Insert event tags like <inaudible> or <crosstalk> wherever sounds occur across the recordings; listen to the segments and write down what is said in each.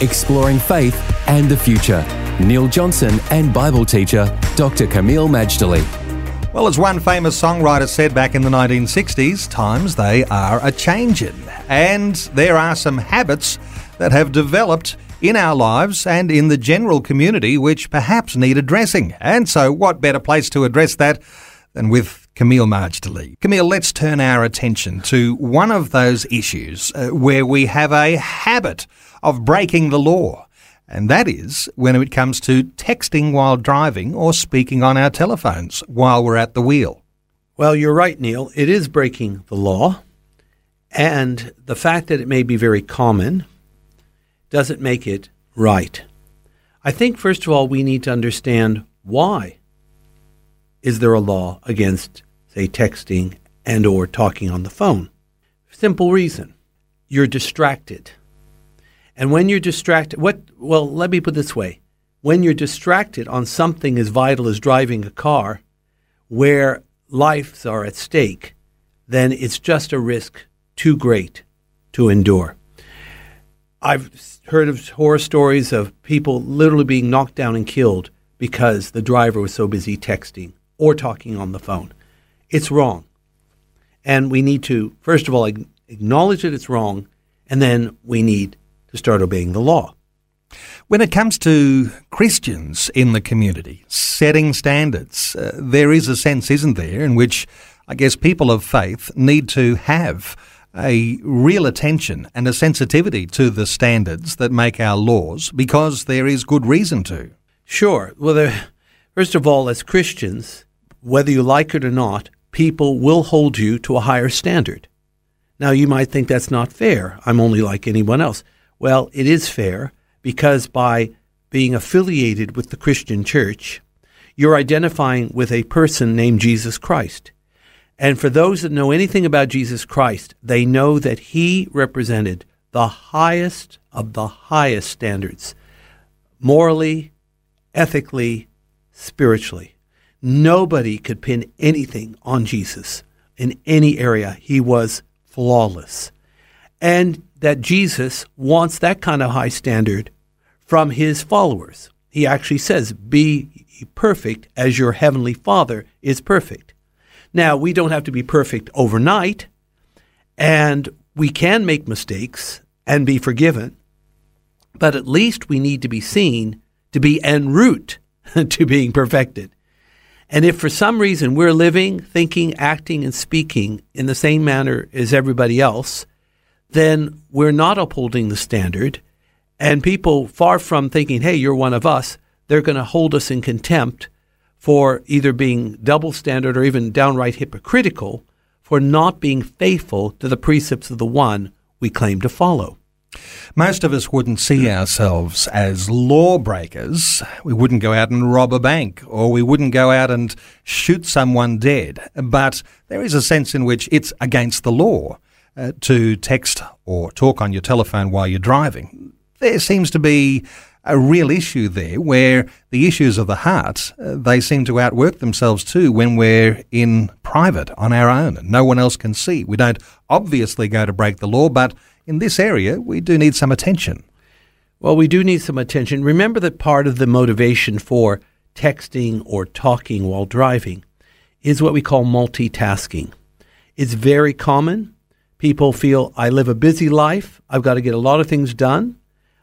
Exploring faith and the future. Neil Johnson and Bible teacher Dr. Kameel Majdali. Well, as one famous songwriter said back in the 1960s, times they are a changin'. And there are some habits that have developed in our lives and in the general community which perhaps need addressing. And so, what better place to address that than with Kameel Majdali? Kameel, let's turn our attention to one of those issues uh, where we have a habit of breaking the law. And that is when it comes to texting while driving or speaking on our telephones while we're at the wheel. Well, you're right, Neil. It is breaking the law. And the fact that it may be very common doesn't make it right. I think, first of all, we need to understand why is there a law against, say, texting and or talking on the phone? Simple reason. You're distracted. And when you're distracted, what, well, let me put this way. When you're distracted on something as vital as driving a car, where lives are at stake, then it's just a risk too great to endure. I've heard of horror stories of people literally being knocked down and killed because the driver was so busy texting or talking on the phone. It's wrong. And we need to, first of all, acknowledge that it's wrong, and then we need to start obeying the law. When it comes to Christians in the community, setting standards, uh, there is a sense, isn't there, in which I guess people of faith need to have a real attention and a sensitivity to the standards that make our laws because there is good reason to. Sure. Well, there, first of all, as Christians, whether you like it or not, people will hold you to a higher standard. Now, you might think that's not fair. I'm only like anyone else. Well, it is fair because by being affiliated with the Christian church, you're identifying with a person named Jesus Christ. And for those that know anything about Jesus Christ, they know that he represented the highest of the highest standards, morally, ethically, spiritually. Nobody could pin anything on Jesus in any area. He was flawless. And that Jesus wants that kind of high standard from his followers. He actually says, Be perfect as your heavenly Father is perfect. Now, we don't have to be perfect overnight, and we can make mistakes and be forgiven, but at least we need to be seen to be en route <laughs> to being perfected. And if for some reason we're living, thinking, acting, and speaking in the same manner as everybody else, then we're not upholding the standard. And people, far from thinking, hey, you're one of us, they're going to hold us in contempt for either being double standard or even downright hypocritical for not being faithful to the precepts of the one we claim to follow. Most of us wouldn't see ourselves as lawbreakers. We wouldn't go out and rob a bank, or we wouldn't go out and shoot someone dead. But there is a sense in which it's against the law uh, to text or talk on your telephone while you're driving. There seems to be a real issue there where the issues of the heart, uh, they seem to outwork themselves too when we're in private on our own and no one else can see. We don't obviously go to break the law, but in this area, we do need some attention. Well, we do need some attention. Remember that part of the motivation for texting or talking while driving is what we call multitasking. It's very common People feel I live a busy life. I've got to get a lot of things done.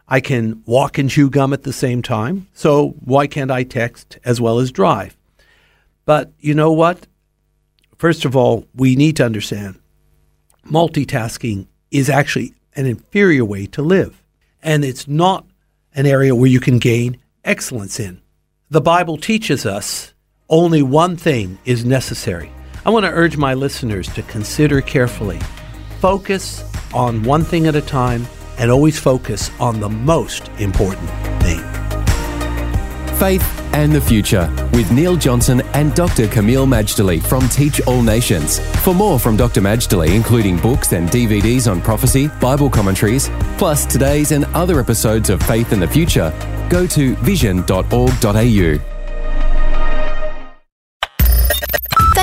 I can walk and chew gum at the same time. So why can't I text as well as drive? But you know what? First of all, we need to understand multitasking is actually an inferior way to live. And it's not an area where you can gain excellence in. The Bible teaches us only one thing is necessary. I want to urge my listeners to consider carefully Focus on one thing at a time and always focus on the most important thing. Faith and the Future with Neil Johnson and Dr. Kameel Majdali from Teach All Nations. For more from Dr. Majdali, including books and DVDs on prophecy, Bible commentaries, plus today's and other episodes of Faith and the Future, go to vision.org.au.